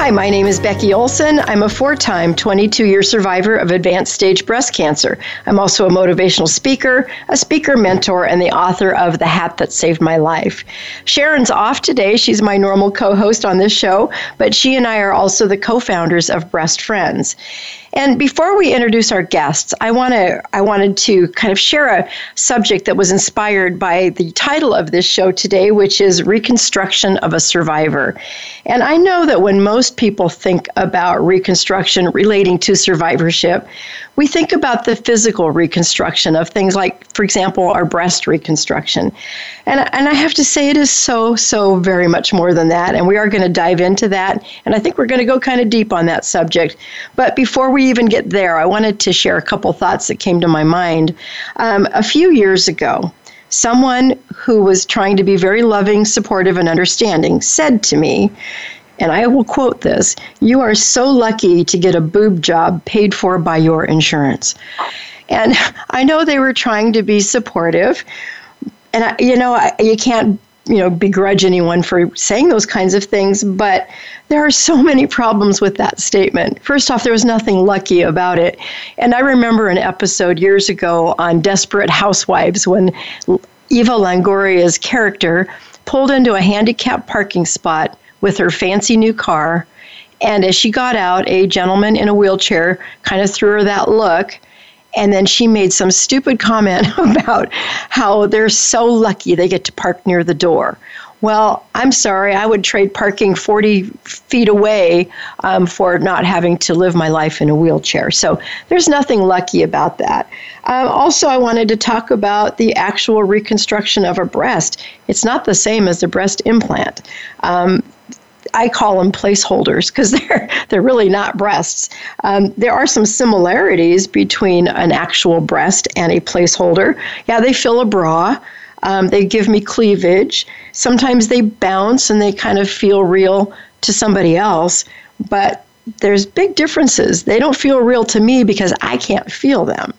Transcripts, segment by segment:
Hi, my name is Becky Olson. I'm a four time 22 year survivor of advanced stage breast cancer. I'm also a motivational speaker, a speaker mentor, and the author of The Hat That Saved My Life. Sharon's off today. She's my normal co host on this show, but she and I are also the co founders of Breast Friends. And before we introduce our guests, I want to I wanted to kind of share a subject that was inspired by the title of this show today, which is Reconstruction of a Survivor. And I know that when most people think about reconstruction relating to survivorship, we think about the physical reconstruction of things like, for example, our breast reconstruction. And, and I have to say, it is so, so very much more than that. And we are going to dive into that. And I think we're going to go kind of deep on that subject. But before we even get there, I wanted to share a couple thoughts that came to my mind. Um, a few years ago, someone who was trying to be very loving, supportive, and understanding said to me, and I will quote this You are so lucky to get a boob job paid for by your insurance. And I know they were trying to be supportive. And, I, you know, I, you can't you know begrudge anyone for saying those kinds of things but there are so many problems with that statement first off there was nothing lucky about it and i remember an episode years ago on desperate housewives when eva longoria's character pulled into a handicapped parking spot with her fancy new car. And as she got out, a gentleman in a wheelchair kind of threw her that look. And then she made some stupid comment about how they're so lucky they get to park near the door. Well, I'm sorry, I would trade parking 40 feet away um, for not having to live my life in a wheelchair. So there's nothing lucky about that. Um, also, I wanted to talk about the actual reconstruction of a breast. It's not the same as the breast implant. Um, I call them placeholders because they're they're really not breasts. Um, there are some similarities between an actual breast and a placeholder. Yeah, they fill a bra. Um, they give me cleavage. Sometimes they bounce and they kind of feel real to somebody else, but there's big differences. They don't feel real to me because I can't feel them.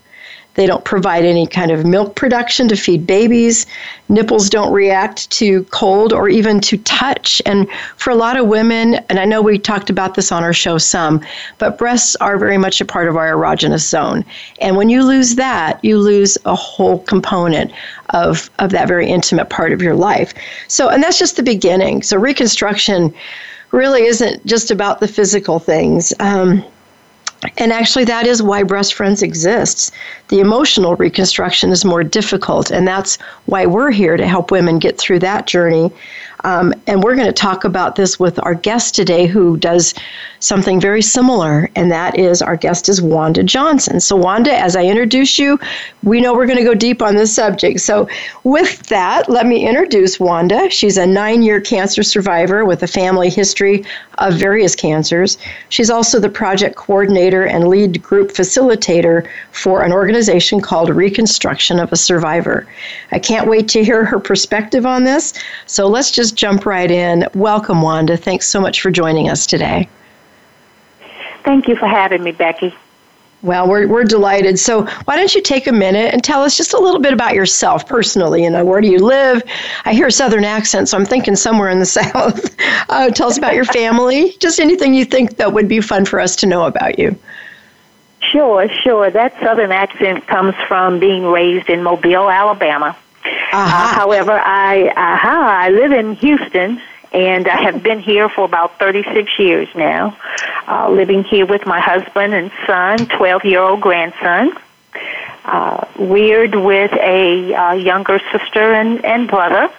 They don't provide any kind of milk production to feed babies. Nipples don't react to cold or even to touch. And for a lot of women, and I know we talked about this on our show some, but breasts are very much a part of our erogenous zone. And when you lose that, you lose a whole component of, of that very intimate part of your life. So, and that's just the beginning. So, reconstruction really isn't just about the physical things. Um, and actually, that is why Breast Friends exists. The emotional reconstruction is more difficult, and that's why we're here to help women get through that journey um, and we're going to talk about this with our guest today, who does something very similar, and that is our guest is Wanda Johnson. So, Wanda, as I introduce you, we know we're going to go deep on this subject. So, with that, let me introduce Wanda. She's a nine year cancer survivor with a family history of various cancers. She's also the project coordinator and lead group facilitator for an organization called Reconstruction of a Survivor. I can't wait to hear her perspective on this. So, let's just just jump right in. Welcome, Wanda. Thanks so much for joining us today. Thank you for having me, Becky. Well, we're, we're delighted. So, why don't you take a minute and tell us just a little bit about yourself personally? You know, where do you live? I hear a Southern accent, so I'm thinking somewhere in the South. Uh, tell us about your family, just anything you think that would be fun for us to know about you. Sure, sure. That Southern accent comes from being raised in Mobile, Alabama. Uh-huh. Uh, however, I uh-huh, I live in Houston, and I have been here for about 36 years now, uh, living here with my husband and son, 12 year old grandson. Uh, reared with a uh, younger sister and, and brother.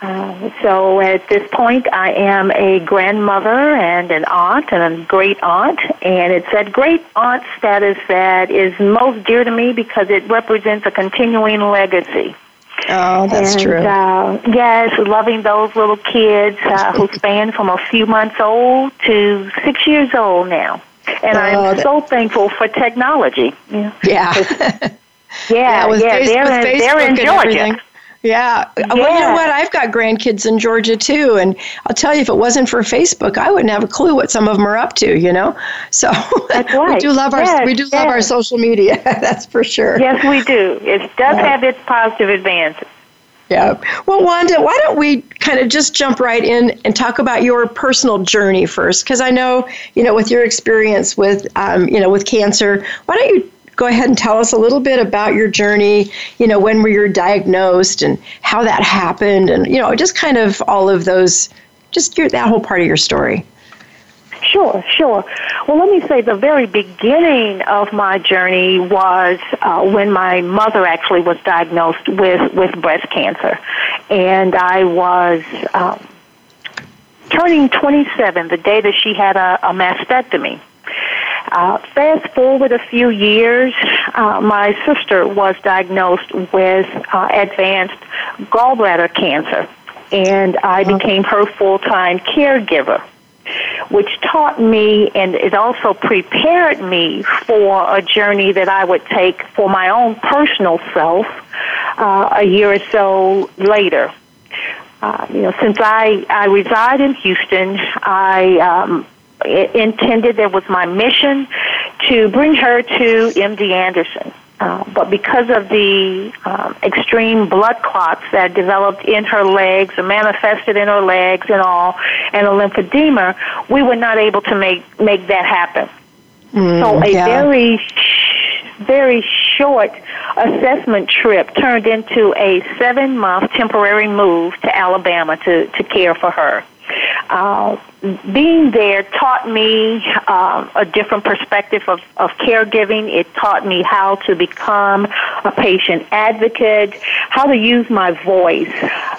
Uh, so at this point, I am a grandmother and an aunt and a great aunt, and it's that great aunt status that is most dear to me because it represents a continuing legacy. Oh, that's and, true. Uh, yes, loving those little kids uh, who span from a few months old to six years old now. And oh, I'm that... so thankful for technology. Yeah. Yeah. yeah, yeah, yeah. They're, in, they're in Georgia. Yeah. yeah. Well, you know what? I've got grandkids in Georgia too, and I'll tell you, if it wasn't for Facebook, I wouldn't have a clue what some of them are up to. You know, so right. we do love our yes, we do yes. love our social media. That's for sure. Yes, we do. It does have its positive advantages. Yeah. Well, Wanda, why don't we kind of just jump right in and talk about your personal journey first? Because I know, you know, with your experience with, um, you know, with cancer, why don't you go ahead and tell us a little bit about your journey, you know, when were you diagnosed and how that happened and, you know, just kind of all of those, just your, that whole part of your story. Sure, sure. Well, let me say the very beginning of my journey was uh, when my mother actually was diagnosed with, with breast cancer. And I was um, turning 27 the day that she had a, a mastectomy. Uh, fast forward a few years, uh, my sister was diagnosed with uh, advanced gallbladder cancer, and I became her full time caregiver which taught me and it also prepared me for a journey that I would take for my own personal self uh, a year or so later. Uh, you know, since I, I reside in Houston, I um, intended that was my mission to bring her to MD Anderson. Uh, but because of the um, extreme blood clots that developed in her legs and manifested in her legs and all, and a lymphedema, we were not able to make make that happen. Mm, so a yeah. very very short assessment trip turned into a seven month temporary move to Alabama to, to care for her. Uh, being there taught me uh, a different perspective of, of caregiving. It taught me how to become a patient advocate, how to use my voice,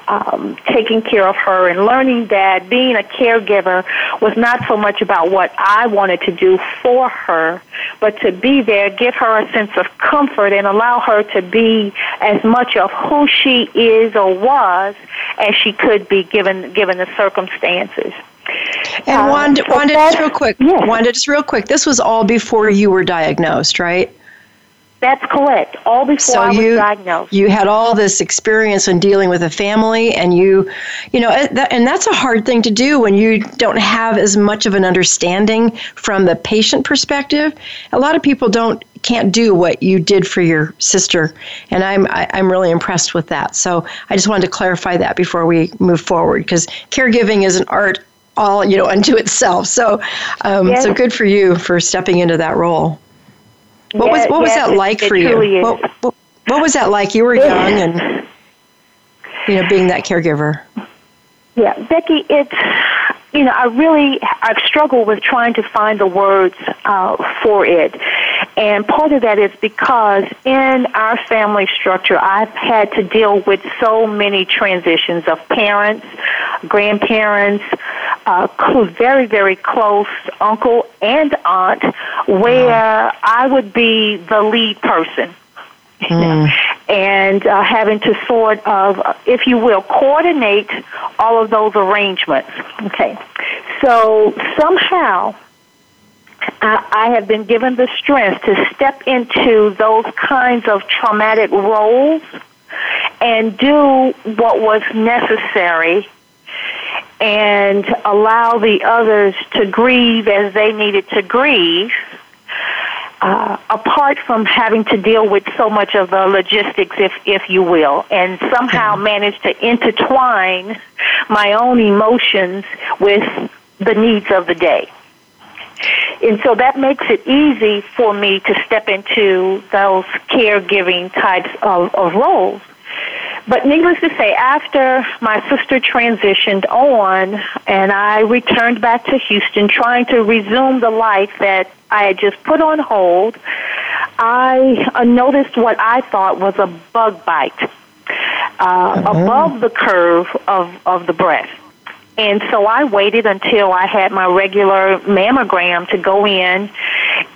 um, taking care of her, and learning that being a caregiver was not so much about what I wanted to do for her, but to be there, give her a sense of comfort, and allow her to be as much of who she is or was as she could be given given the circumstances. And Uh, Wanda, so Wanda, that- just real quick, yes. Wanda, just real quick. This was all before you were diagnosed, right? That's correct. All before So I was you diagnosed. you had all this experience in dealing with a family, and you, you know, and that's a hard thing to do when you don't have as much of an understanding from the patient perspective. A lot of people don't can't do what you did for your sister, and I'm I, I'm really impressed with that. So I just wanted to clarify that before we move forward, because caregiving is an art all you know unto itself. So, um, Yes. so good for you for stepping into that role. What was Yeah, what was that it- like it for you? What, what, what was that like? You were young and you know being that caregiver. Yeah, Becky, it's you know I really I've struggled with trying to find the words uh, for it, and part of that is because in our family structure I've had to deal with so many transitions of parents, grandparents, uh, very very close uncle and aunt, where I would be the lead person. And uh, having to sort of, uh, if you will, coordinate all of those arrangements. Okay, so somehow I, I have been given the strength to step into those kinds of traumatic roles and do what was necessary and allow the others to grieve as they needed to grieve uh, apart from having to deal with so much of the logistics, if if you will, and somehow manage to intertwine my own emotions with the needs of the day. And so that makes it easy for me to step into those caregiving types of, of roles. But needless to say, after my sister transitioned on and I returned back to Houston trying to resume the life that I had just put on hold, I uh, noticed what I thought was a bug bite uh, above the curve of, of the breast. And so I waited until I had my regular mammogram to go in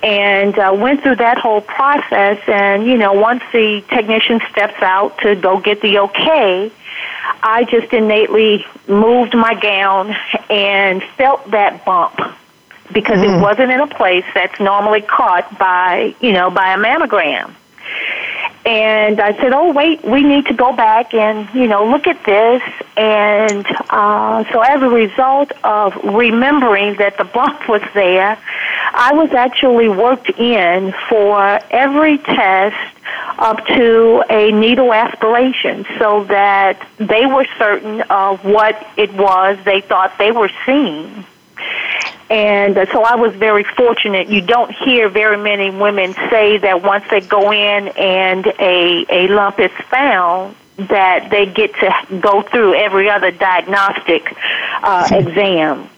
and uh, went through that whole process. And, you know, once the technician steps out to go get the okay, I just innately moved my gown and felt that bump because it wasn't in a place that's normally caught by, you know, by a mammogram. And I said, "Oh, wait, we need to go back and you know look at this." And uh, so, as a result of remembering that the bump was there, I was actually worked in for every test up to a needle aspiration, so that they were certain of what it was they thought they were seeing. And so I was very fortunate. You don't hear very many women say that once they go in and a, a lump is found, that they get to go through every other diagnostic uh, exam.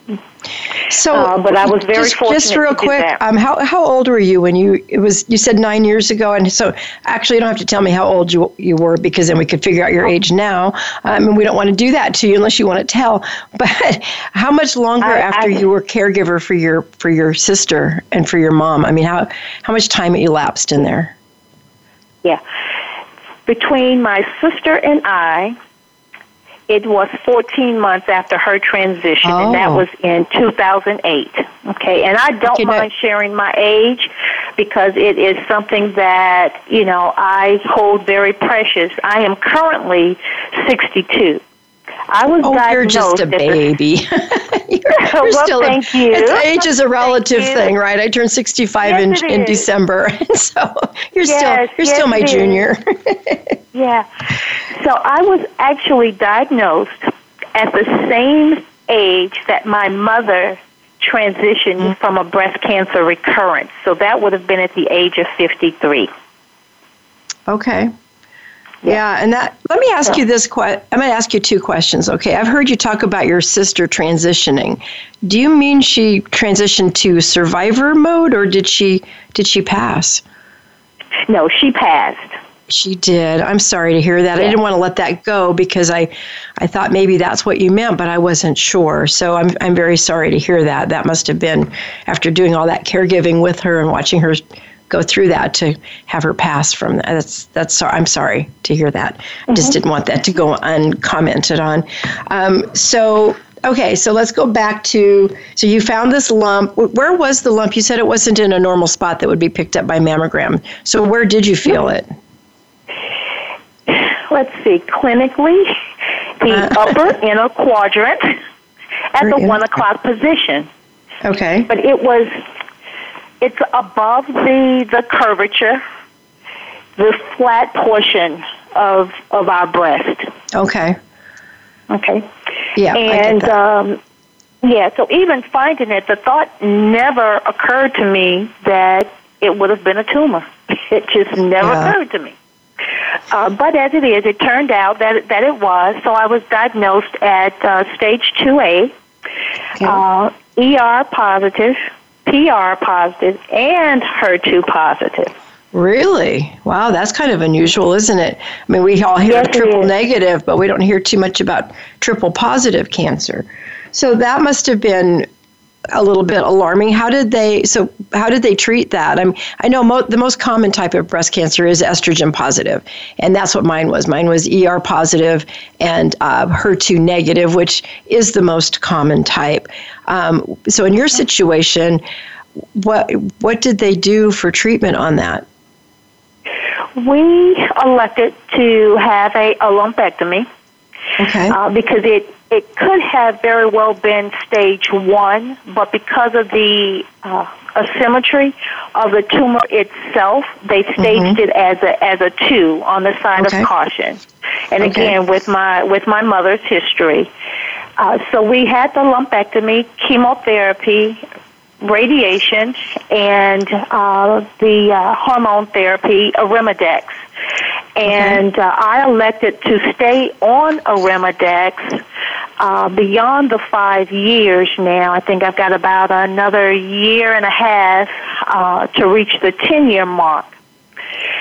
So, uh, but I was very just, fortunate. Just real quick, um, how how old were you when you it was? You said nine years ago, and so actually, you don't have to tell me how old you you were because then we could figure out your age now. Um, and we don't want to do that to you unless you want to tell. But how much longer I, after I, you were caregiver for your for your sister and for your mom? I mean, how how much time elapsed in there? Yeah, between my sister and I, it was 14 months after her transition, oh. and that oh. was in 2008. Okay, and I don't mind sharing my age because it is something that, you know, I hold very precious. I am currently 62. I was oh. You're just a baby. you're, you're well, still thank a, you. age is a relative thing, right? I turned 65 yes, in, in December, so you're yes, still you're yes, still my junior. yeah. So I was actually diagnosed at the same age that my mother transitioned mm-hmm. from a breast cancer recurrence. So that would have been at the age of 53. Okay. Yeah, and that let me ask you this question. I'm going to ask you two questions. Okay, I've heard you talk about your sister transitioning. Do you mean she transitioned to survivor mode, or did she did she pass? No, she passed. She did. I'm sorry to hear that. Yeah. I didn't want to let that go because I, I thought maybe that's what you meant, but I wasn't sure. So I'm, I'm very sorry to hear that. That must have been after doing all that caregiving with her and watching her go through that to have her pass from that. That's that's. I'm sorry to hear that. Mm-hmm. Just didn't want that to go uncommented on. Um, so okay, so let's go back to. So you found this lump. Where was the lump? You said it wasn't in a normal spot that would be picked up by mammogram. So where did you feel it? Let's see. Clinically, the uh, upper inner quadrant at the one o'clock position. Okay. But it was it's above the the curvature, the flat portion of of our breast. Okay. Okay. Yeah. And um, yeah, so even finding it, the thought never occurred to me that it would have been a tumor. It just never yeah. occurred to me. Uh, but as it is, it turned out that that it was. So I was diagnosed at uh, stage two A, okay. uh, ER positive, PR positive and HER2 positive. Really? Wow, that's kind of unusual, isn't it? I mean, we all hear yes, triple negative, but we don't hear too much about triple positive cancer. So that must have been a little bit alarming. How did they? So how did they treat that? I'm, I know mo- the most common type of breast cancer is estrogen positive, and that's what mine was. Mine was ER positive and uh, HER2 negative, which is the most common type. Um, so in your situation, what what did they do for treatment on that? We elected to have a, a lumpectomy. Okay. Uh, because it it could have very well been stage one, but because of the uh, asymmetry of the tumor itself, they staged mm-hmm. it as a as a two on the side okay. of caution. And okay. again, with my with my mother's history, uh, so we had the lumpectomy, chemotherapy, radiation, and uh, the uh, hormone therapy, Arimidex. And uh, I elected to stay on Arimidex uh, beyond the five years now. I think I've got about another year and a half uh, to reach the 10 year mark.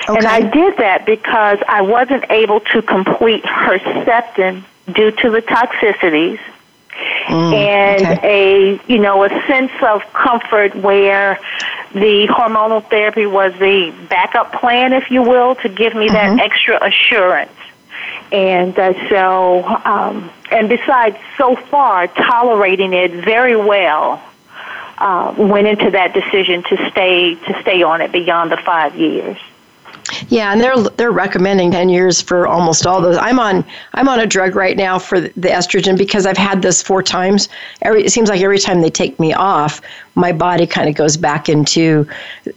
Okay. And I did that because I wasn't able to complete Herceptin due to the toxicities. Mm, and okay. a you know a sense of comfort where the hormonal therapy was the backup plan, if you will, to give me mm-hmm. that extra assurance. And uh, so, um, and besides, so far tolerating it very well, uh, went into that decision to stay to stay on it beyond the five years. Yeah, and they're they're recommending 10 years for almost all those. I'm on I'm on a drug right now for the estrogen because I've had this four times. Every it seems like every time they take me off, my body kind of goes back into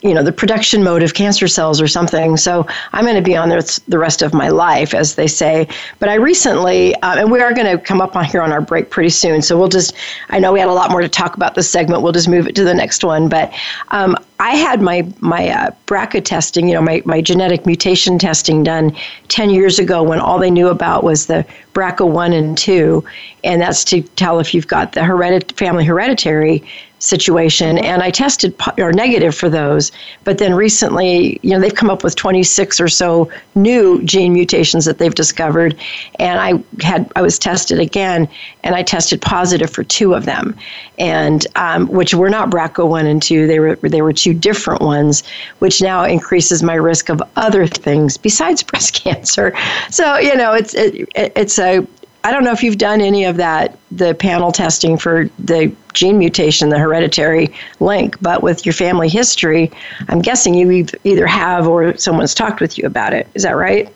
you know the production mode of cancer cells or something. So I'm going to be on this the rest of my life, as they say. But I recently, uh, and we are going to come up on here on our break pretty soon. So we'll just I know we had a lot more to talk about this segment. We'll just move it to the next one. But um, I had my my uh, BRCA testing, you know, my, my genetic mutation testing done 10 years ago when all they knew about was the BRCA1 and 2, and that's to tell if you've got the heredit- family hereditary situation and I tested or negative for those but then recently you know they've come up with 26 or so new gene mutations that they've discovered and I had I was tested again and I tested positive for two of them. And um, which were not BRCA1 and 2 they were they were two different ones which now increases my risk of other things besides breast cancer. So you know it's it, it's a I don't know if you've done any of that, the panel testing for the gene mutation, the hereditary link, but with your family history, I'm guessing you either have or someone's talked with you about it. Is that right?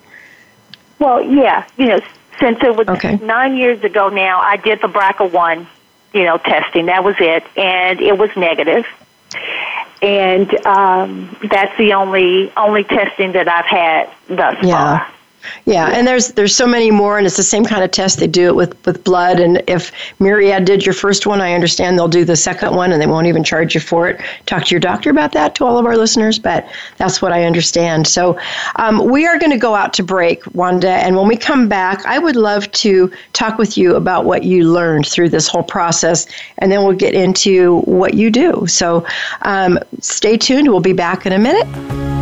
Well, yeah. You know, since it was okay. nine years ago now, I did the BRCA1, you know, testing. That was it, and it was negative. And um, that's the only only testing that I've had thus yeah. far. Yeah, and there's there's so many more, and it's the same kind of test. They do it with with blood, and if Myriad did your first one, I understand they'll do the second one, and they won't even charge you for it. Talk to your doctor about that to all of our listeners, but that's what I understand. So um, we are going to go out to break, Wanda, and when we come back, I would love to talk with you about what you learned through this whole process, and then we'll get into what you do. So um, stay tuned. We'll be back in a minute.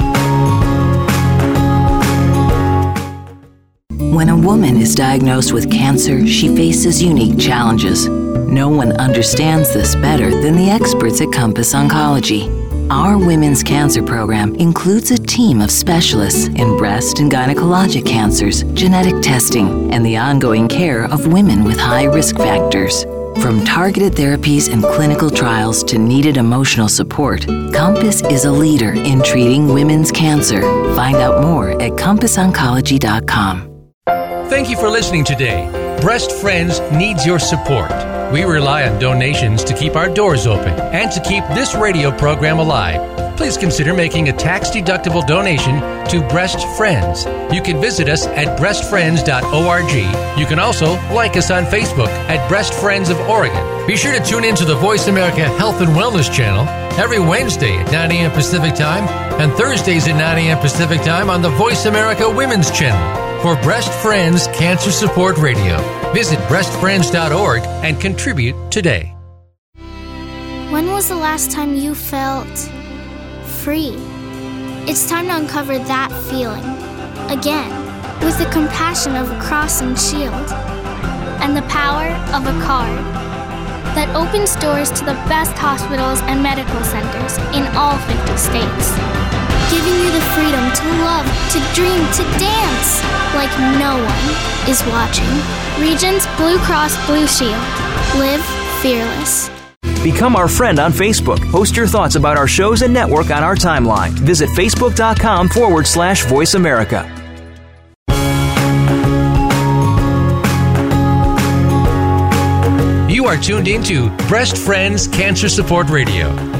When a woman is diagnosed with cancer, she faces unique challenges. No one understands this better than the experts at Compass Oncology. Our women's cancer program includes a team of specialists in breast and gynecologic cancers, genetic testing, and the ongoing care of women with high risk factors. From targeted therapies and clinical trials to needed emotional support, Compass is a leader in treating women's cancer. Find out more at CompassOncology.com. Thank you for listening today. Breast Friends needs your support. We rely on donations to keep our doors open and to keep this radio program alive. Please consider making a tax deductible donation to Breast Friends. You can visit us at breastfriends.org. You can also like us on Facebook at Breast Friends of Oregon. Be sure to tune in to the Voice America Health and Wellness channel every Wednesday at 9 a.m. Pacific Time and Thursdays at 9 a.m. Pacific Time on the Voice America Women's channel for Breast Friends Cancer Support Radio. Visit breastfriends.org and contribute today. When was the last time you felt free? It's time to uncover that feeling again with the compassion of a cross and shield and the power of a card that opens doors to the best hospitals and medical centers in all 50 states giving you the freedom to love, to dream, to dance like no one is watching. Regence Blue Cross Blue Shield. Live fearless. Become our friend on Facebook. Post your thoughts about our shows and network on our timeline. Visit facebook.com forward slash voice America. You are tuned into Breast Friends Cancer Support Radio.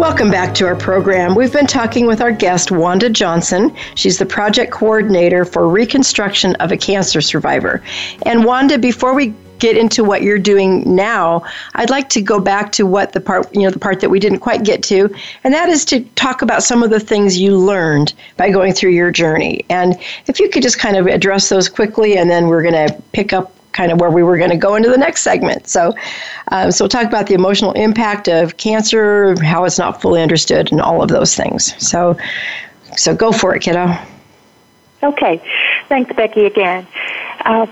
Welcome back to our program. We've been talking with our guest, Wanda Johnson. She's the project coordinator for reconstruction of a cancer survivor. And Wanda, before we get into what you're doing now, I'd like to go back to what the part, you know, the part that we didn't quite get to, and that is to talk about some of the things you learned by going through your journey. And if you could just kind of address those quickly, and then we're going to pick up kind of where we were going to go into the next segment. So, um, so we'll talk about the emotional impact of cancer, how it's not fully understood, and all of those things. So, so go for it, kiddo. Okay, thanks, Becky. Again, uh,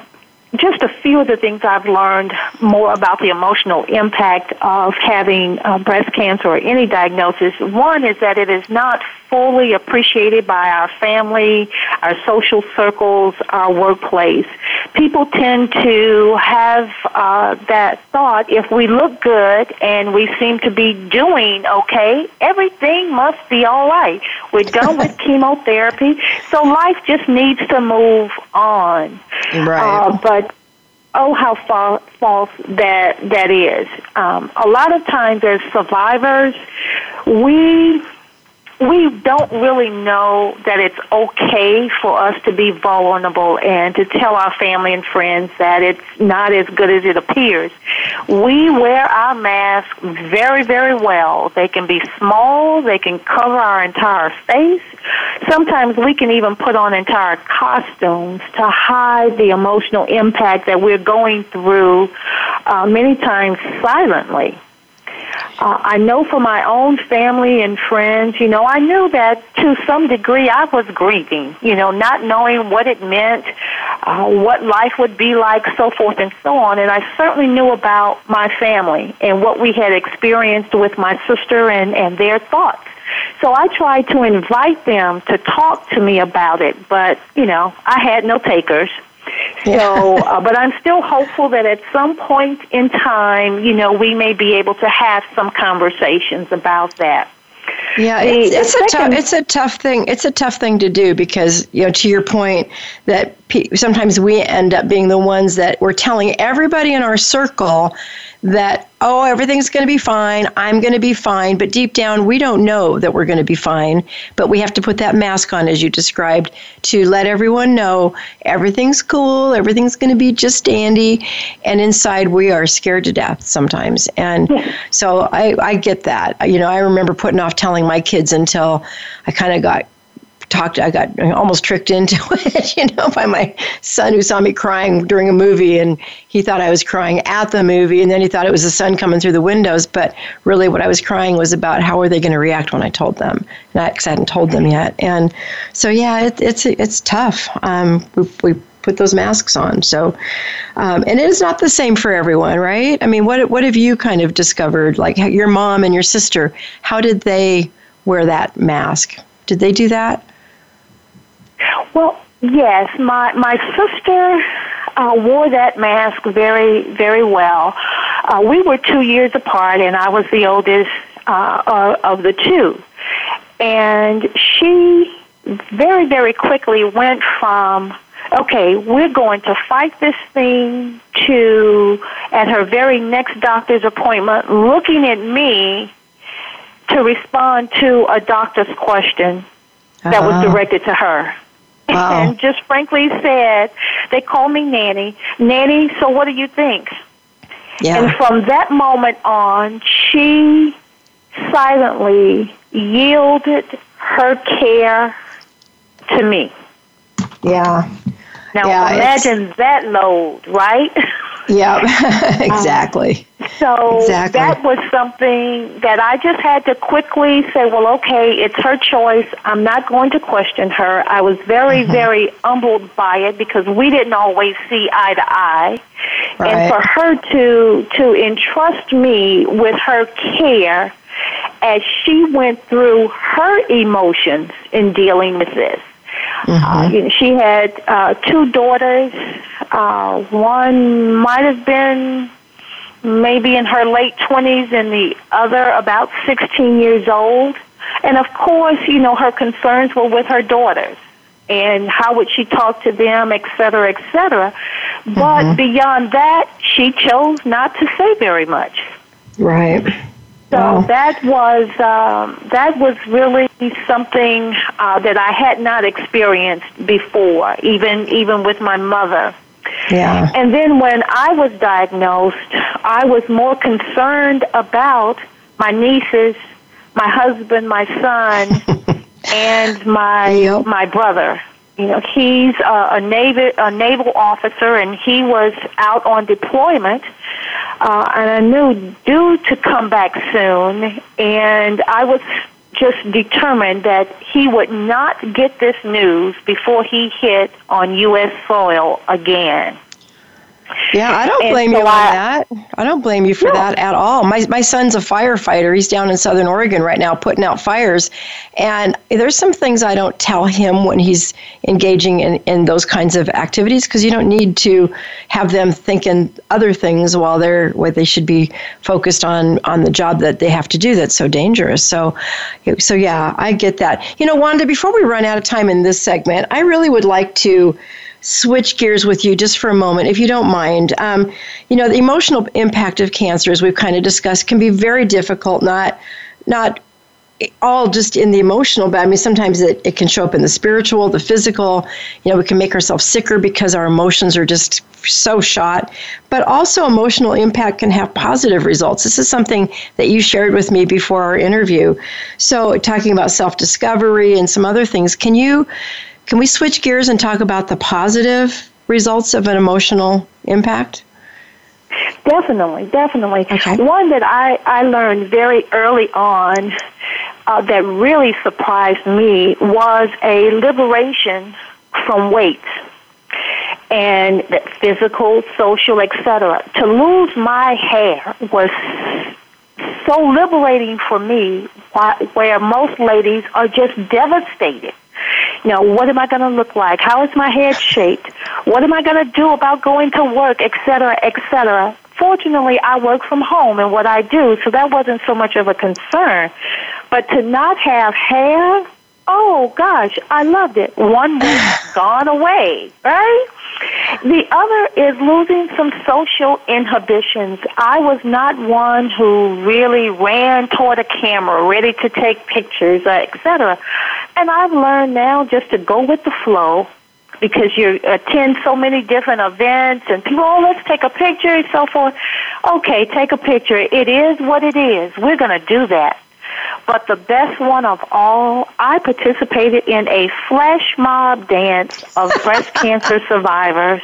just a few of the things I've learned more about the emotional impact of having uh, breast cancer or any diagnosis. One is that it is not fully appreciated by our family, our social circles, our workplace. People tend to have uh, that thought if we look good and we seem to be doing okay, everything must be all right. We're done with chemotherapy, so life just needs to move on. Right. Uh, but oh, how false that that is. Um, a lot of times, as survivors, we we don't really know that it's okay for us to be vulnerable and to tell our family and friends that it's not as good as it appears. We wear our masks very, very well. They can be small, they can cover our entire face. Sometimes we can even put on entire costumes to hide the emotional impact that we're going through uh, many times silently. Uh, I know for my own family and friends, you know, I knew that to some degree I was grieving, you know, not knowing what it meant, uh, what life would be like, so forth and so on. And I certainly knew about my family and what we had experienced with my sister and, and their thoughts. So I tried to invite them to talk to me about it, but, you know, I had no takers. So, uh, but I'm still hopeful that at some point in time, you know, we may be able to have some conversations about that. Yeah, it's, it's a tough it's a tough thing. It's a tough thing to do because you know to your point that sometimes we end up being the ones that we're telling everybody in our circle that, oh, everything's going to be fine, I'm going to be fine, but deep down we don't know that we're going to be fine. But we have to put that mask on, as you described, to let everyone know everything's cool, everything's going to be just dandy. And inside we are scared to death sometimes. And so I, I get that. You know, I remember putting off telling my kids until I kind of got talked i got almost tricked into it you know by my son who saw me crying during a movie and he thought i was crying at the movie and then he thought it was the sun coming through the windows but really what i was crying was about how are they going to react when i told them because i hadn't told them yet and so yeah it, it's it's tough. Um, we, we put those masks on so um, and it is not the same for everyone right? I mean what what have you kind of discovered? Like your mom and your sister how did they wear that mask? Did they do that well, yes, my my sister uh, wore that mask very very well. Uh, we were two years apart, and I was the oldest uh, of the two. And she very very quickly went from okay, we're going to fight this thing to at her very next doctor's appointment, looking at me to respond to a doctor's question that was uh-huh. directed to her. Wow. and just frankly said, they call me Nanny. Nanny, so what do you think? Yeah. And from that moment on, she silently yielded her care to me. Yeah. Now yeah, imagine that load, right? Yeah, exactly. Um, so exactly. that was something that I just had to quickly say, well, okay, it's her choice. I'm not going to question her. I was very, mm-hmm. very humbled by it because we didn't always see eye to eye. Right. And for her to to entrust me with her care as she went through her emotions in dealing with this. Mm-hmm. Uh, you know, she had uh, two daughters. Uh, one might have been maybe in her late 20s and the other about 16 years old. And of course, you know, her concerns were with her daughters and how would she talk to them, et cetera, et cetera. But mm-hmm. beyond that, she chose not to say very much. Right. So that was um, that was really something uh, that I had not experienced before, even even with my mother. Yeah. And then when I was diagnosed, I was more concerned about my nieces, my husband, my son, and my yep. my brother. You know, he's a, a naval a naval officer, and he was out on deployment uh, and I knew due to come back soon, and I was just determined that he would not get this news before he hit on U.S. soil again. Yeah, I don't blame so you on that. I don't blame you for no. that at all. My my son's a firefighter. He's down in Southern Oregon right now putting out fires. And there's some things I don't tell him when he's engaging in, in those kinds of activities because you don't need to have them thinking other things while they're where they should be focused on on the job that they have to do that's so dangerous. So so yeah, I get that. You know, Wanda, before we run out of time in this segment, I really would like to switch gears with you just for a moment, if you don't mind. Um, you know, the emotional impact of cancer, as we've kind of discussed, can be very difficult. Not, not all just in the emotional, but I mean, sometimes it, it can show up in the spiritual, the physical. You know, we can make ourselves sicker because our emotions are just so shot. But also, emotional impact can have positive results. This is something that you shared with me before our interview. So, talking about self discovery and some other things, can you can we switch gears and talk about the positive results of an emotional impact? Definitely, definitely. Okay. One that I, I learned very early on uh, that really surprised me was a liberation from weight and physical, social, etc. To lose my hair was so liberating for me, where most ladies are just devastated you know, what am I going to look like? How is my head shaped? What am I going to do about going to work, et cetera, et cetera? Fortunately, I work from home and what I do, so that wasn't so much of a concern. But to not have hair, oh gosh, I loved it. One week gone away, right? The other is losing some social inhibitions. I was not one who really ran toward a camera, ready to take pictures, uh, etc. And I've learned now just to go with the flow because you attend so many different events and people, oh, let's take a picture and so forth. Okay, take a picture. It is what it is. We're going to do that. But the best one of all, I participated in a flash mob dance of breast cancer survivors.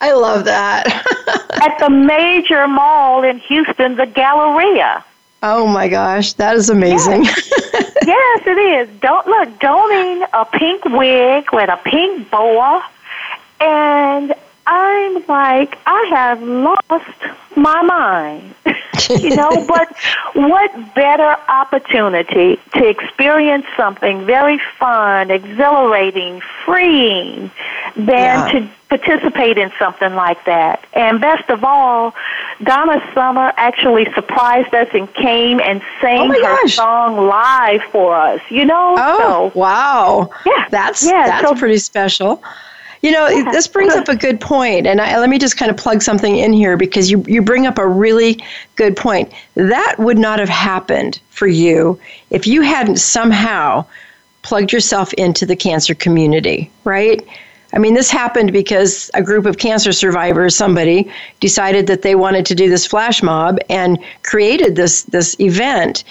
I love that. at the major mall in Houston, the Galleria. Oh my gosh, that is amazing. Yes, yes it is. Don't look, donning a pink wig with a pink boa, and I'm like, I have lost my mind. you know, but what better opportunity to experience something very fun, exhilarating, freeing than yeah. to participate in something like that. And best of all, Donna Summer actually surprised us and came and oh sang oh her song live for us. You know? Oh, so, wow. Yeah. That's yeah, that's so, pretty special. You know, yeah. this brings up a good point, and I, let me just kind of plug something in here because you, you bring up a really good point. That would not have happened for you if you hadn't somehow plugged yourself into the cancer community, right? I mean, this happened because a group of cancer survivors, somebody, decided that they wanted to do this flash mob and created this this event,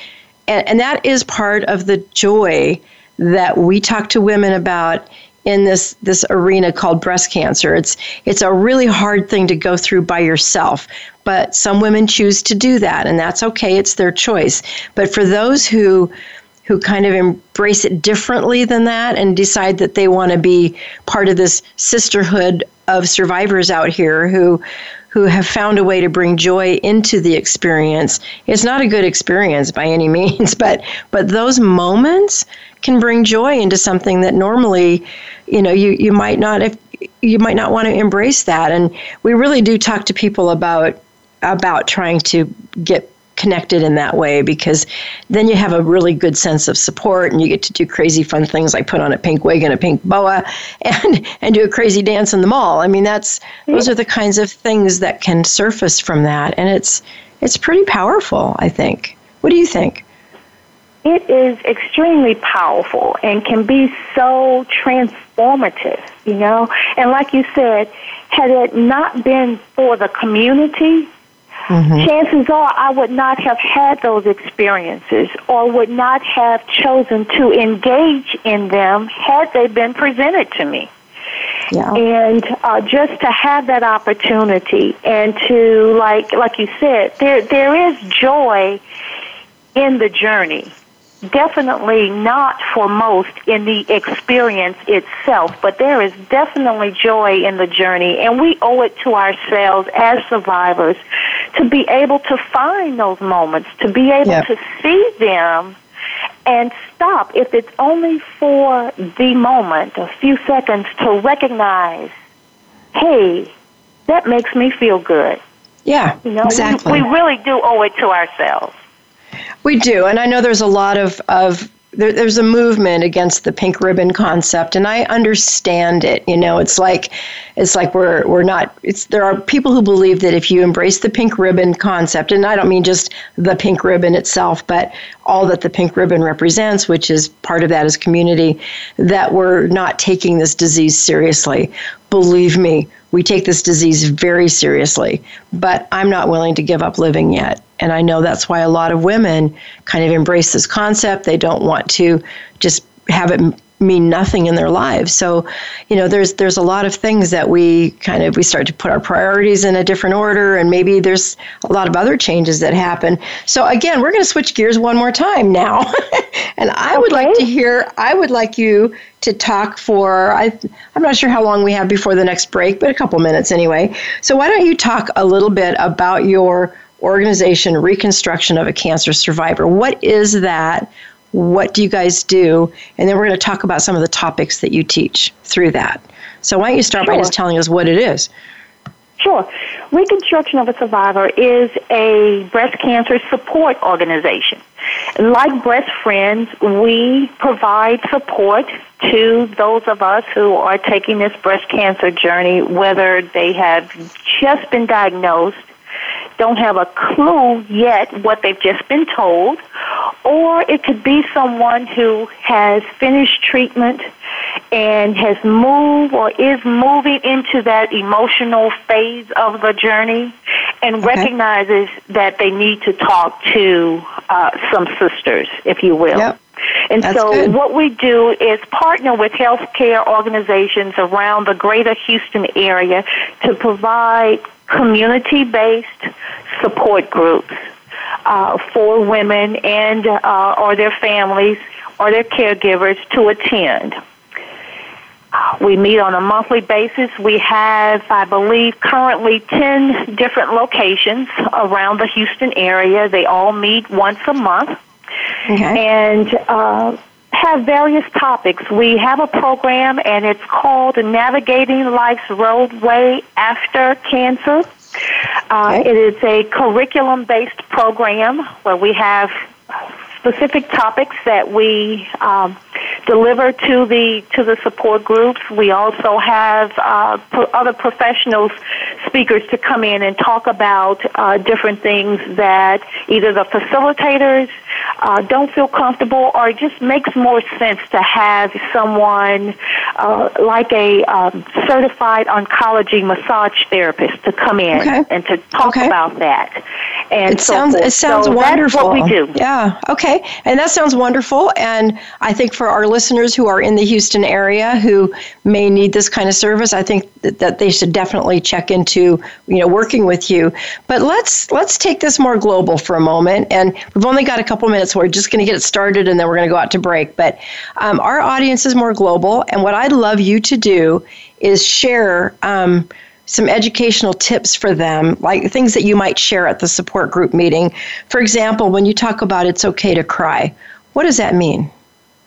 and, and that is part of the joy that we talk to women about in this this arena called breast cancer. It's it's a really hard thing to go through by yourself, but some women choose to do that and that's okay. It's their choice. But for those who who kind of embrace it differently than that and decide that they want to be part of this sisterhood of survivors out here who who have found a way to bring joy into the experience. It's not a good experience by any means, but but those moments can bring joy into something that normally, you know, you, you might not if you might not want to embrace that. And we really do talk to people about about trying to get connected in that way because then you have a really good sense of support and you get to do crazy fun things like put on a pink wig and a pink boa and and do a crazy dance in the mall. I mean that's those are the kinds of things that can surface from that and it's it's pretty powerful, I think. What do you think? It is extremely powerful and can be so transformative, you know? And like you said, had it not been for the community Mm-hmm. Chances are I would not have had those experiences or would not have chosen to engage in them had they been presented to me. Yeah. And uh, just to have that opportunity and to like like you said, there there is joy in the journey. Definitely not for most in the experience itself, but there is definitely joy in the journey, and we owe it to ourselves as survivors to be able to find those moments, to be able yep. to see them and stop if it's only for the moment, a few seconds to recognize, hey, that makes me feel good. Yeah, you know, exactly. We, we really do owe it to ourselves. We do, and I know there's a lot of of there, there's a movement against the pink ribbon concept, and I understand it. You know, it's like it's like we're we're not. It's there are people who believe that if you embrace the pink ribbon concept, and I don't mean just the pink ribbon itself, but all that the pink ribbon represents, which is part of that is community, that we're not taking this disease seriously. Believe me, we take this disease very seriously, but I'm not willing to give up living yet. And I know that's why a lot of women kind of embrace this concept. They don't want to just have it mean nothing in their lives. So, you know, there's there's a lot of things that we kind of we start to put our priorities in a different order and maybe there's a lot of other changes that happen. So again, we're going to switch gears one more time now. and I okay. would like to hear I would like you to talk for I I'm not sure how long we have before the next break, but a couple minutes anyway. So why don't you talk a little bit about your organization Reconstruction of a Cancer Survivor? What is that? What do you guys do? And then we're going to talk about some of the topics that you teach through that. So, why don't you start sure. by just telling us what it is? Sure. Reconstruction of a Survivor is a breast cancer support organization. Like Breast Friends, we provide support to those of us who are taking this breast cancer journey, whether they have just been diagnosed don't have a clue yet what they've just been told, or it could be someone who has finished treatment and has moved or is moving into that emotional phase of the journey and okay. recognizes that they need to talk to uh, some sisters, if you will. Yep. And That's so good. what we do is partner with healthcare organizations around the greater Houston area to provide community-based support groups uh, for women and uh, or their families or their caregivers to attend. We meet on a monthly basis. We have, I believe, currently 10 different locations around the Houston area. They all meet once a month. Okay. And uh, have various topics. We have a program, and it's called Navigating Life's Roadway After Cancer. Uh, okay. It is a curriculum based program where we have specific topics that we um, deliver to the to the support groups. We also have uh, pro- other professionals, speakers to come in and talk about uh, different things that either the facilitators uh, don't feel comfortable or it just makes more sense to have someone uh, like a um, certified oncology massage therapist to come in okay. and to talk okay. about that. And it so sounds forth. it sounds so wonderful. That's what we do. Yeah. Okay. And that sounds wonderful. And I think for our listeners who are in the Houston area who may need this kind of service, I think that, that they should definitely check into you know working with you. But let's let's take this more global for a moment. And we've only got a couple minutes. So we're just going to get it started, and then we're going to go out to break. But um, our audience is more global, and what I'd love you to do is share. Um, some educational tips for them, like things that you might share at the support group meeting. For example, when you talk about it's okay to cry, what does that mean?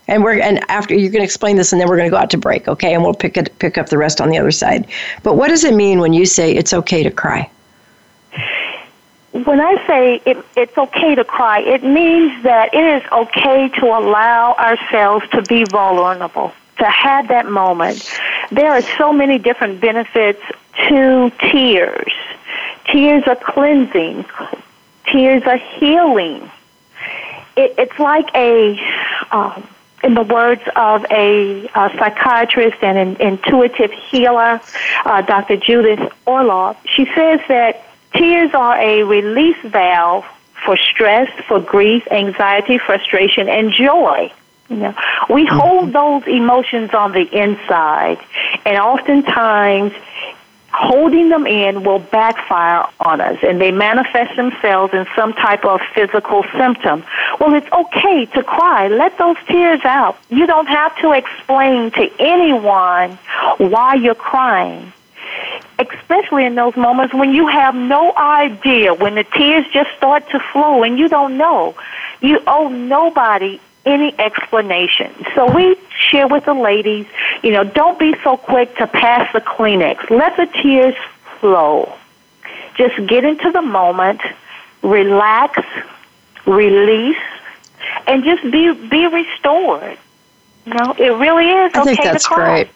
And we're and after you're going to explain this, and then we're going to go out to break, okay? And we'll pick it pick up the rest on the other side. But what does it mean when you say it's okay to cry? When I say it, it's okay to cry, it means that it is okay to allow ourselves to be vulnerable, to have that moment. There are so many different benefits to tears. Tears are cleansing. Tears are healing. It, it's like a um, in the words of a, a psychiatrist and an intuitive healer, uh, Dr. Judith Orloff, she says that tears are a release valve for stress, for grief, anxiety, frustration, and joy. You know, we mm-hmm. hold those emotions on the inside, and oftentimes holding them in will backfire on us and they manifest themselves in some type of physical symptom. Well, it's okay to cry. Let those tears out. You don't have to explain to anyone why you're crying. Especially in those moments when you have no idea, when the tears just start to flow and you don't know. You owe nobody any explanation. So we share with the ladies, you know, don't be so quick to pass the Kleenex. Let the tears flow. Just get into the moment, relax, release, and just be be restored. You know, it really is I okay think that's to cry. great.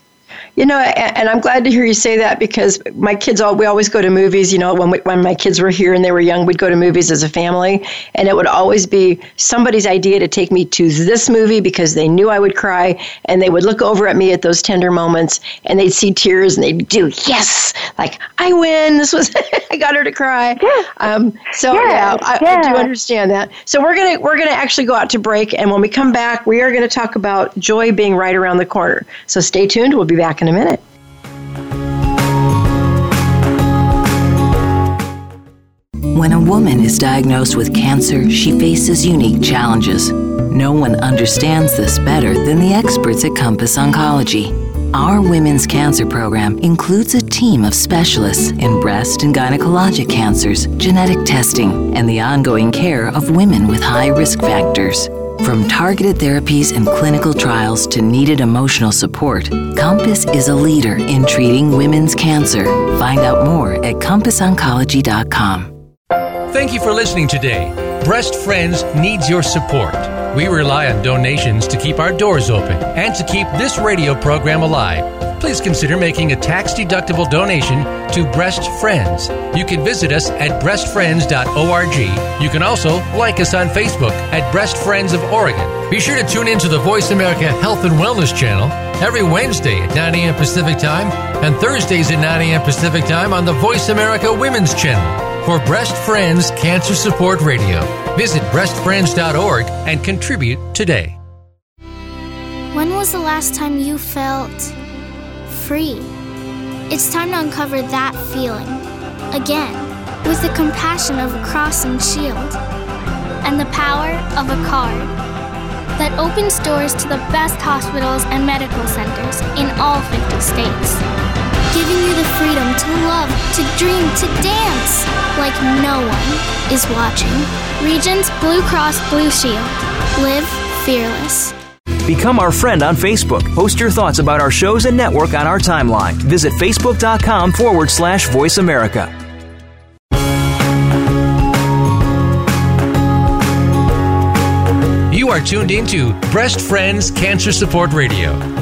You know, and I'm glad to hear you say that because my kids all we always go to movies. You know, when we, when my kids were here and they were young, we'd go to movies as a family, and it would always be somebody's idea to take me to this movie because they knew I would cry, and they would look over at me at those tender moments, and they'd see tears, and they'd do yes, like I win. This was I got her to cry. Yeah. Um, so Yeah, yeah, I, I do understand that. So we're gonna we're gonna actually go out to break, and when we come back, we are gonna talk about joy being right around the corner. So stay tuned. We'll be back in a minute. When a woman is diagnosed with cancer, she faces unique challenges. No one understands this better than the experts at Compass Oncology. Our women's cancer program includes a team of specialists in breast and gynecologic cancers, genetic testing, and the ongoing care of women with high risk factors. From targeted therapies and clinical trials to needed emotional support, Compass is a leader in treating women's cancer. Find out more at compassoncology.com. Thank you for listening today. Breast Friends needs your support. We rely on donations to keep our doors open and to keep this radio program alive. Please consider making a tax deductible donation to Breast Friends. You can visit us at breastfriends.org. You can also like us on Facebook at Breast Friends of Oregon. Be sure to tune in to the Voice America Health and Wellness channel every Wednesday at 9 a.m. Pacific Time and Thursdays at 9 a.m. Pacific Time on the Voice America Women's channel for Breast Friends Cancer Support Radio. Visit breastfriends.org and contribute today. When was the last time you felt free? It's time to uncover that feeling again with the compassion of a cross and shield and the power of a card that opens doors to the best hospitals and medical centers in all 50 states, giving you the freedom to love, to dream, to dance like no one is watching. Regence Blue Cross Blue Shield. Live fearless. Become our friend on Facebook. Post your thoughts about our shows and network on our timeline. Visit facebook.com forward slash voice America. You are tuned into Breast Friends Cancer Support Radio.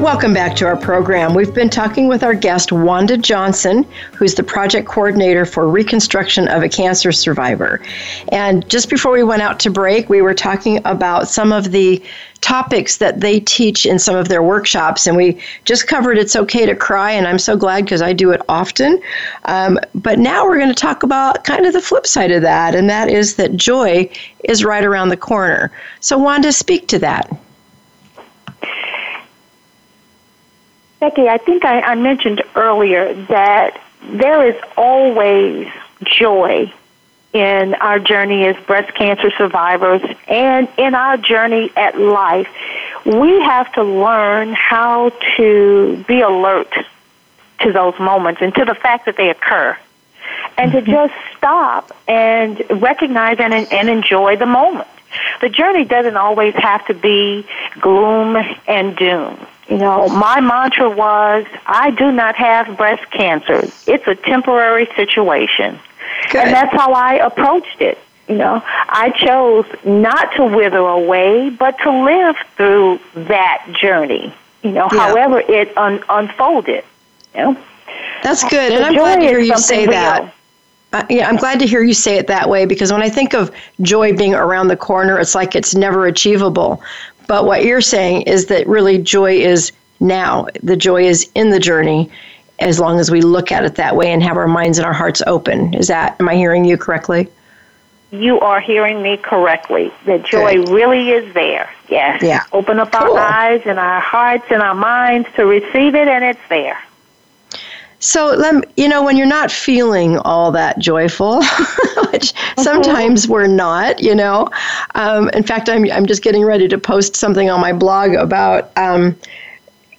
Welcome back to our program. We've been talking with our guest, Wanda Johnson, who's the project coordinator for reconstruction of a cancer survivor. And just before we went out to break, we were talking about some of the topics that they teach in some of their workshops. And we just covered It's Okay to Cry, and I'm so glad because I do it often. Um, but now we're going to talk about kind of the flip side of that, and that is that joy is right around the corner. So, Wanda, speak to that. Becky, I think I, I mentioned earlier that there is always joy in our journey as breast cancer survivors and in our journey at life. We have to learn how to be alert to those moments and to the fact that they occur. And to mm-hmm. just stop and recognize and, and enjoy the moment. The journey doesn't always have to be gloom and doom. You know, my mantra was, I do not have breast cancer. It's a temporary situation. Good. And that's how I approached it. You know, I chose not to wither away, but to live through that journey. You know, Yeah. however it un- unfolded. You know, That's good, and The I'm glad to hear you say something that. Uh, yeah, I'm glad to hear you say it that way because when I think of joy being around the corner, it's like it's never achievable. But what you're saying is that really joy is now. The joy is in the journey as long as we look at it that way and have our minds and our hearts open. Is that, am I hearing you correctly? You are hearing me correctly. The joy Good. really is there. Yes. Yeah. Open up cool. our eyes and our hearts and our minds to receive it, and it's there. So, let you know, when you're not feeling all that joyful, which mm-hmm. sometimes we're not, you know. Um, in fact, I'm, I'm just getting ready to post something on my blog about, um,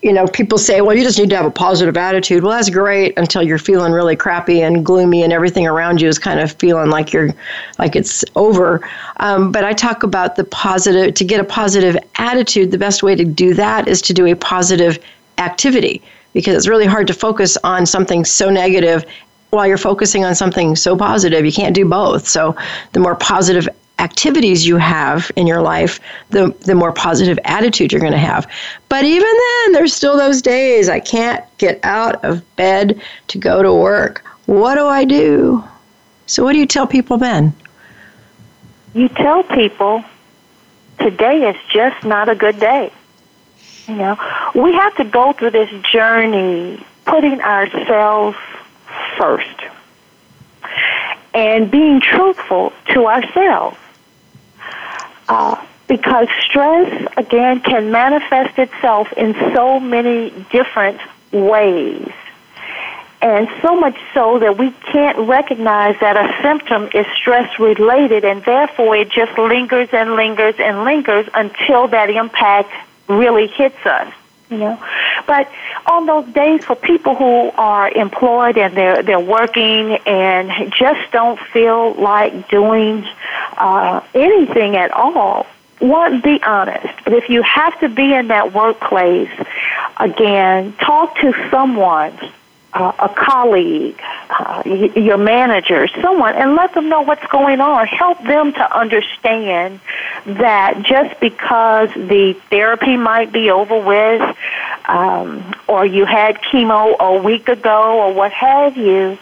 you know, people say, well, you just need to have a positive attitude. Well, that's great until you're feeling really crappy and gloomy and everything around you is kind of feeling like you're, like it's over. Um, but I talk about the positive, to get a positive attitude, the best way to do that is to do a positive activity because it's really hard to focus on something so negative while you're focusing on something so positive. You can't do both. So the more positive activities you have in your life, the, the more positive attitude you're going to have. But even then, there's still those days I can't get out of bed to go to work. What do I do? So, what do you tell people then? You tell people today is just not a good day. You know, we have to go through this journey putting ourselves first and being truthful to ourselves. Uh, because stress, again, can manifest itself in so many different ways. And so much so that we can't recognize that a symptom is stress related, and therefore it just lingers and lingers and lingers until that impact really hits us you know. But on those days for people who are employed and they're they're working and just don't feel like doing uh, anything at all, one, be honest. But if you have to be in that workplace, again, talk to someone uh, a colleague, uh, your manager, someone, and let them know what's going on. Help them to understand that just because the therapy might be over with, um, or you had chemo a week ago, or what have you,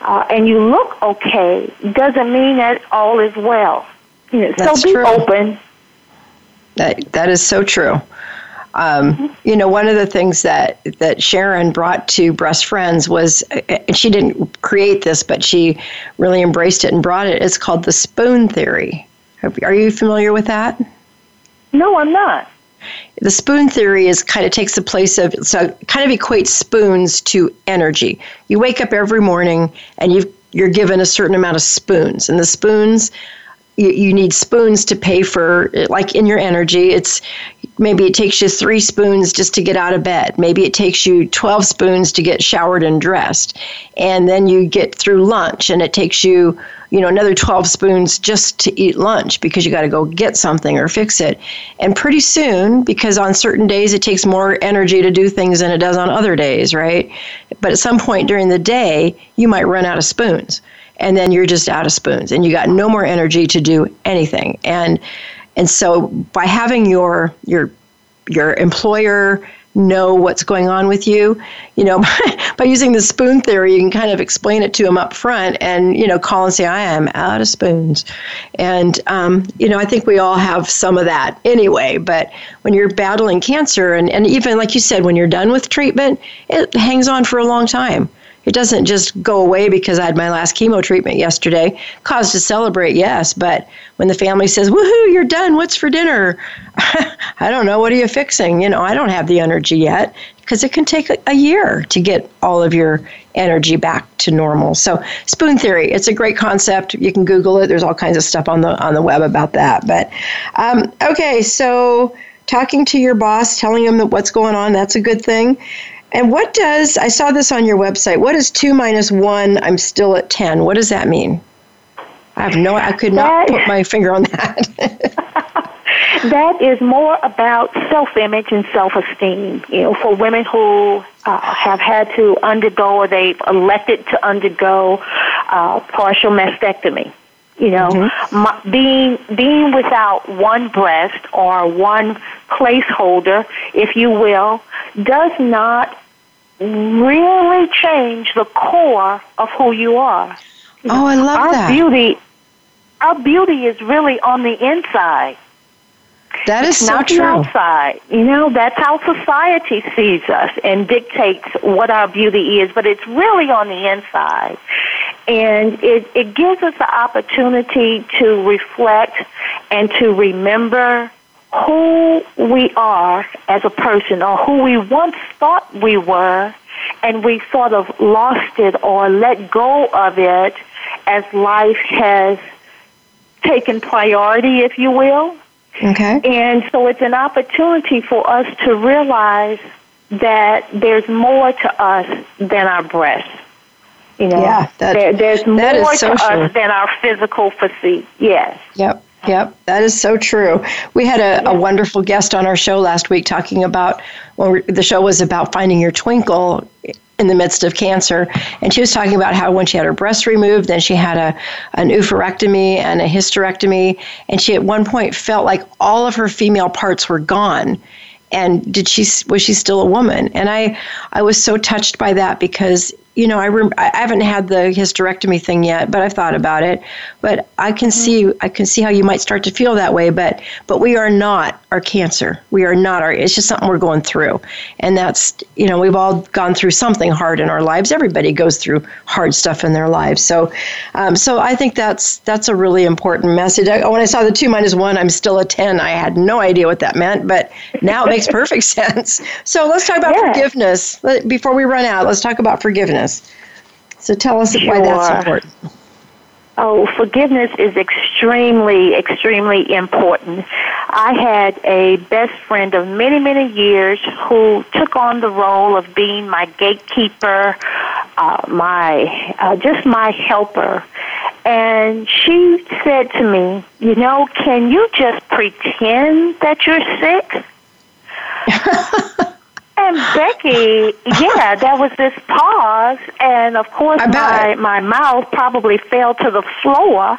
uh, and you look okay, doesn't mean that all is well. You know, so be true. open. That that is so true. Um, you know, one of the things that that Sharon brought to Breast Friends was, and she didn't create this, but she really embraced it and brought it. It's called the spoon theory. Are you familiar with that? No, I'm not. The spoon theory is kind of takes the place of so kind of equates spoons to energy. You wake up every morning and you you're given a certain amount of spoons, and the spoons you, you need spoons to pay for like in your energy. It's maybe it takes you three spoons just to get out of bed. Maybe it takes you 12 spoons to get showered and dressed. And then you get through lunch and it takes you you know another 12 spoons just to eat lunch because you got to go get something or fix it. And pretty soon because on certain days it takes more energy to do things than it does on other days right? But at some point during the day you might run out of spoons and then you're just out of spoons and you got no more energy to do anything. And and so by having your your your employer know what's going on with you you know by using the spoon theory you can kind of explain it to them up front and you know call and say i am out of spoons. And um, you know i think we all have some of that anyway but when you're battling cancer and, and even like you said when you're done with treatment it hangs on for a long time it doesn't just go away because I had my last chemo treatment yesterday. Cause to celebrate, yes, but when the family says, "Woohoo, you're done. What's for dinner?" I don't know. What are you fixing? You know, I don't have the energy yet because it can take a, year to get all of your energy back to normal. So, spoon theory, it's a great concept. You can Google it. There's all kinds of stuff on the on the web about that. But um, okay, so talking to your boss, telling him that what's going on, that's a good thing. And what does, I saw this on your website, what is 2 minus 1, I'm still at 10? What does that mean? I have no, I could not put my finger on that. that is more about self-image and self-esteem. You know, for women who uh, have had to undergo or they've elected to undergo uh, partial mastectomy. You know, mm-hmm. my, being being without one breast or one placeholder, if you will, does not really change the core of who you are. Oh, I love our that. Beauty, our beauty is really on the inside. That is so not true. outside. You know, that's how society sees us and dictates what our beauty is, but it's really on the inside. And it, it gives us the opportunity to reflect and to remember who we are as a person or who we once thought we were and we sort of lost it or let go of it as life has taken priority, if you will. Okay. And so it's an opportunity for us to realize that there's more to us than our breasts. You know, Yeah, that- there, there's more that is so to true. us than our physical physique. Yes. Yep. Yep, that is so true. We had a, a wonderful guest on our show last week talking about, well, the show was about finding your twinkle in the midst of cancer. And she was talking about how when she had her breast removed, then she had a, an oophorectomy and a hysterectomy. And she at one point felt like all of her female parts were gone. And did she was she still a woman? And I I was so touched by that because you know I rem- I haven't had the hysterectomy thing yet, but I've thought about it. But I can see I can see how you might start to feel that way. But but we are not our cancer. We are not our. It's just something we're going through, and that's you know we've all gone through something hard in our lives. Everybody goes through hard stuff in their lives. So um, so I think that's that's a really important message. I, when I saw the two minus one, I'm still a ten. I had no idea what that meant, but now it makes perfect sense. So let's talk about Yeah. forgiveness before we run out. Let's talk about forgiveness. So tell us why that's Sure. important. Oh, forgiveness is extremely, extremely important. I had a best friend of many, many years who took on the role of being my gatekeeper, uh, my uh, just my helper. And she said to me, "You know, can you just pretend that you're sick?" And Becky, yeah, there was this pause, and of course, my my mouth probably fell to the floor.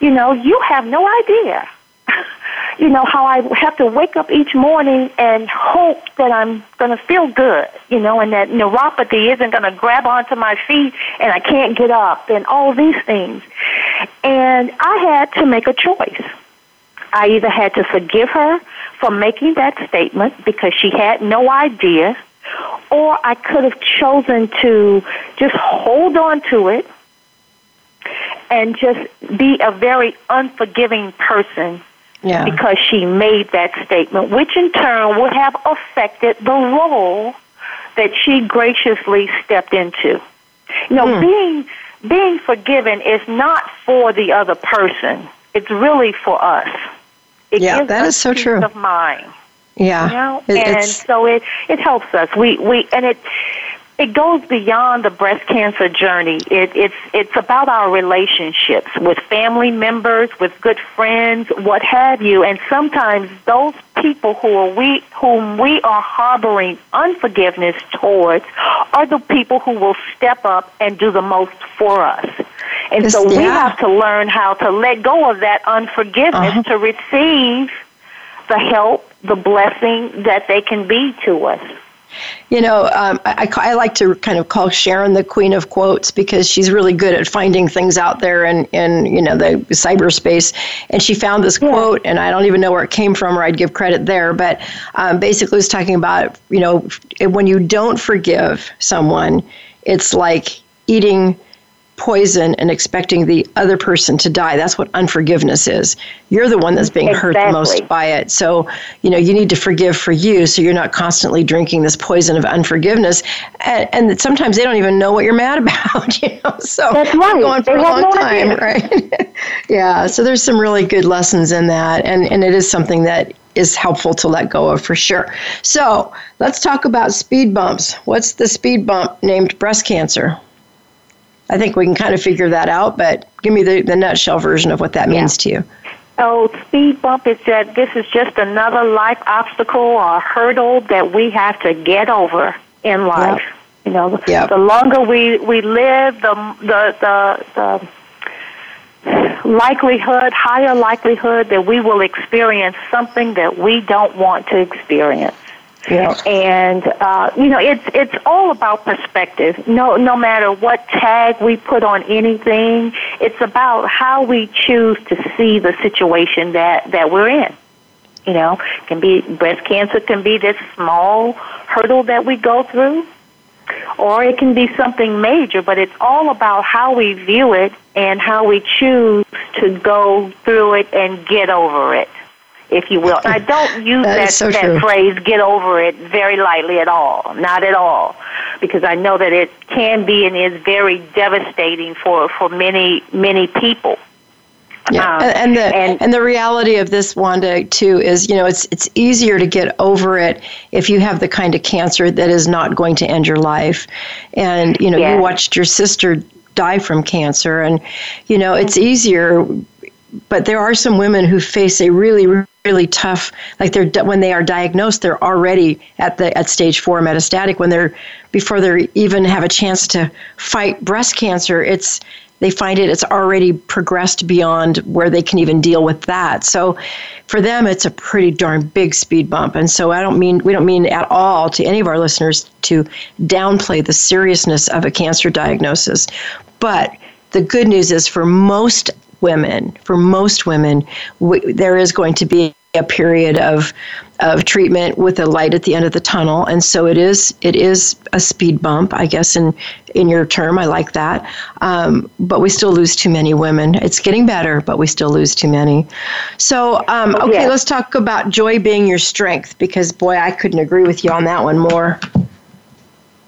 You know, you have no idea. you know how I have to wake up each morning and hope that I'm going to feel good. You know, and that neuropathy isn't going to grab onto my feet, and I can't get up, and all these things. And I had to make a choice. I either had to forgive her for making that statement because she had no idea, or I could have chosen to just hold on to it and just be a very unforgiving person Yeah. because she made that statement, which in turn would have affected the role that she graciously stepped into. You know, hmm. being being forgiven is not for the other person. It's really for us. It Yeah, gives that is so true. Of mind, Yeah. you know, It- and so it it helps us. We we and it it goes beyond the breast cancer journey. It, it's it's about our relationships with family members, with good friends, what have you. And sometimes those people who are we whom we are harboring unforgiveness towards are the people who will step up and do the most for us. And Yes, so we yeah. have to learn how to let go of that unforgiveness Uh-huh. to receive the help, the blessing that they can be to us. You know, um, I, I like to kind of call Sharon the queen of quotes because she's really good at finding things out there in, in you know, the cyberspace. And she found this quote, and I don't even know where it came from or I'd give credit there, but um, basically it was talking about, you know, when you don't forgive someone, it's like eating poison and expecting the other person to die. That's what unforgiveness is. You're the one that's being hurt the most by it. So, you know, you need to forgive for you so you're not constantly drinking this poison of unforgiveness. And, and sometimes they don't even know what you're mad about, you know. So That's right. go on for They a long no time, idea. right? yeah. So there's some really good lessons in that and, and it is something that is helpful to let go of for sure. So let's talk about speed bumps. What's the speed bump named breast cancer? I think we can kind of figure that out, but give me the, the nutshell version of what that means to you. Oh, speed bump is that this is just another life obstacle or hurdle that we have to get over in life. You know, Yep. the longer we, we live, the, the, the, the likelihood, higher likelihood that we will experience something that we don't want to experience. Yeah. And uh, you know, it's it's all about perspective. No, no matter what tag we put on anything, it's about how we choose to see the situation that that we're in. You know, can be breast cancer can be this small hurdle that we go through, or it can be something major. But it's all about how we view it and how we choose to go through it and get over it if you will. I don't use that, that, so that phrase, get over it, very lightly at all. Not at all. Because I know that it can be and is very devastating for, for many, many people. Yeah, um, and, the and, and, the reality of this, Wanda, too, is you know it's it's easier to get over it if you have the kind of cancer that is not going to end your life, and you know you watched your sister die from cancer, and you know it's easier but there are some women who face a really really tough like they're when they are diagnosed they're already at the at stage 4 metastatic. When they're before they even have a chance to fight breast cancer it's they find it it's already progressed beyond where they can even deal with that. So for them it's a pretty darn big speed bump. And so i don't mean we don't mean at all to any of our listeners to downplay the seriousness of a cancer diagnosis. But the good news is for most women, for most women, w- there is going to be a period of of treatment with a light at the end of the tunnel, and so it is it is a speed bump, I guess. In in your term, I like that, um, but we still lose too many women. It's getting better, but we still lose too many. So um, okay, yeah. let's talk about joy being your strength, because boy, I couldn't agree with you on that one more.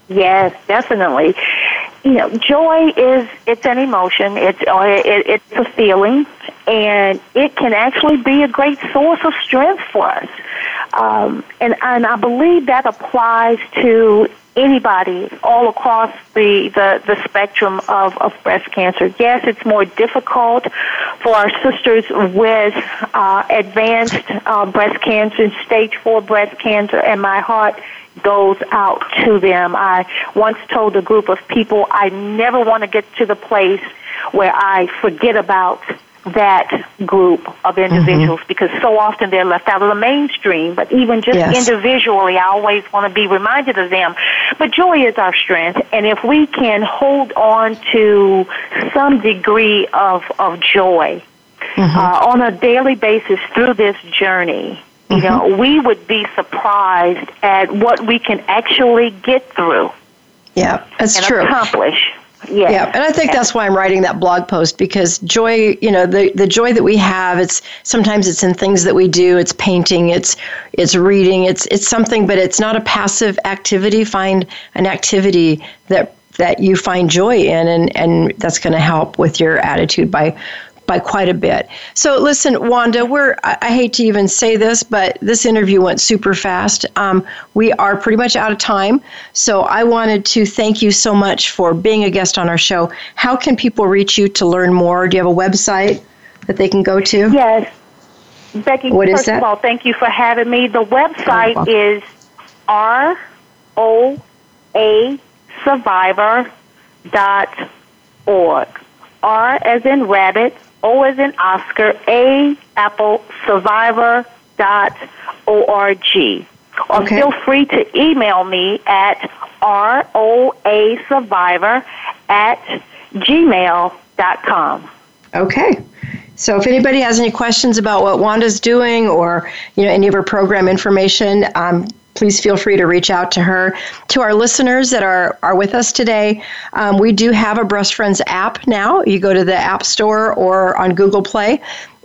Yes, definitely you know, joy is it's an emotion. It's uh, it, it's a feeling, and it can actually be a great source of strength for us. Um, and and I believe that applies to anybody all across the, the, the spectrum of, of breast cancer. Yes, it's more difficult for our sisters with uh, advanced uh, breast cancer, stage four breast cancer, and my heart goes out to them. I once told a group of people I never want to get to the place where I forget about that group of mm-hmm. individuals mm-hmm. because so often they're left out of the mainstream. But even just yes. individually, I always want to be reminded of them. But joy is our strength, and if we can hold on to some degree of, of joy mm-hmm. uh, on a daily basis through this journey, you mm-hmm. know, we would be surprised at what we can actually get through. Yeah, that's and true. Accomplish. Yes. Yeah, and I think that's why I'm writing that blog post because joy, you know, the the joy that we have, it's sometimes it's in things that we do, it's painting, it's it's reading, it's it's something but it's not a passive activity. Find an activity that that you find joy in and and that's going to help with your attitude by by quite a bit. So, listen, Wanda, we're, I hate to even say this, but this interview went super fast. Um, we are pretty much out of time. So, I wanted to thank you so much for being a guest on our show. How can people reach you to learn more? Do you have a website that they can go to? Yes. Becky, what first of all, thank you for having me. The website oh, is R O A survivor dot org. R as in rabbit, O as in Oscar, A Apple Survivor dot org. Or okay. feel free to email me at ROA Survivor at gmail.com. Okay. So if anybody has any questions about what Wanda's doing or you know any of her program information, um, please feel free to reach out to her. To our listeners that are, are with us today, um, we do have a Breast Friends app now. You go to the App Store or on Google Play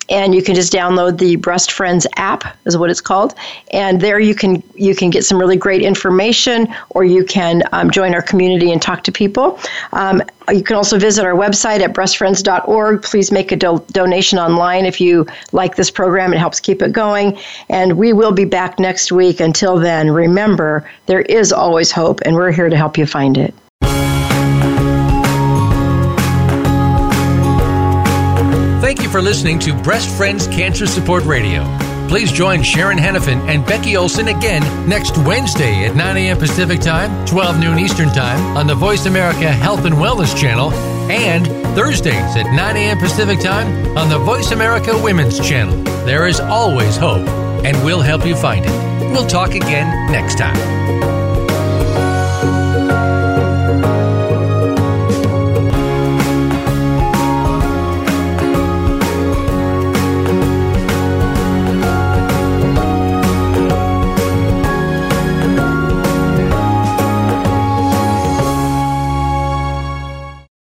and you can just download the breast friends app is what it's called. And there you can you can get some really great information or you can um, join our community and talk to people. Um, you can also visit our website at breastfriends.org please make a do- donation online if you like this program. It helps keep it going. And we will be back next week. Until then remember there is always hope and we're here to help you find it Thank you for listening to Breast Friends Cancer Support Radio. Please join Sharon Henifin and Becky Olson again next Wednesday at 9 a.m. Pacific Time, 12 noon Eastern Time on the Voice America Health and Wellness Channel, and Thursdays at 9 a.m. Pacific Time on the Voice America Women's Channel. There is always hope, and we'll help you find it. We'll talk again next time.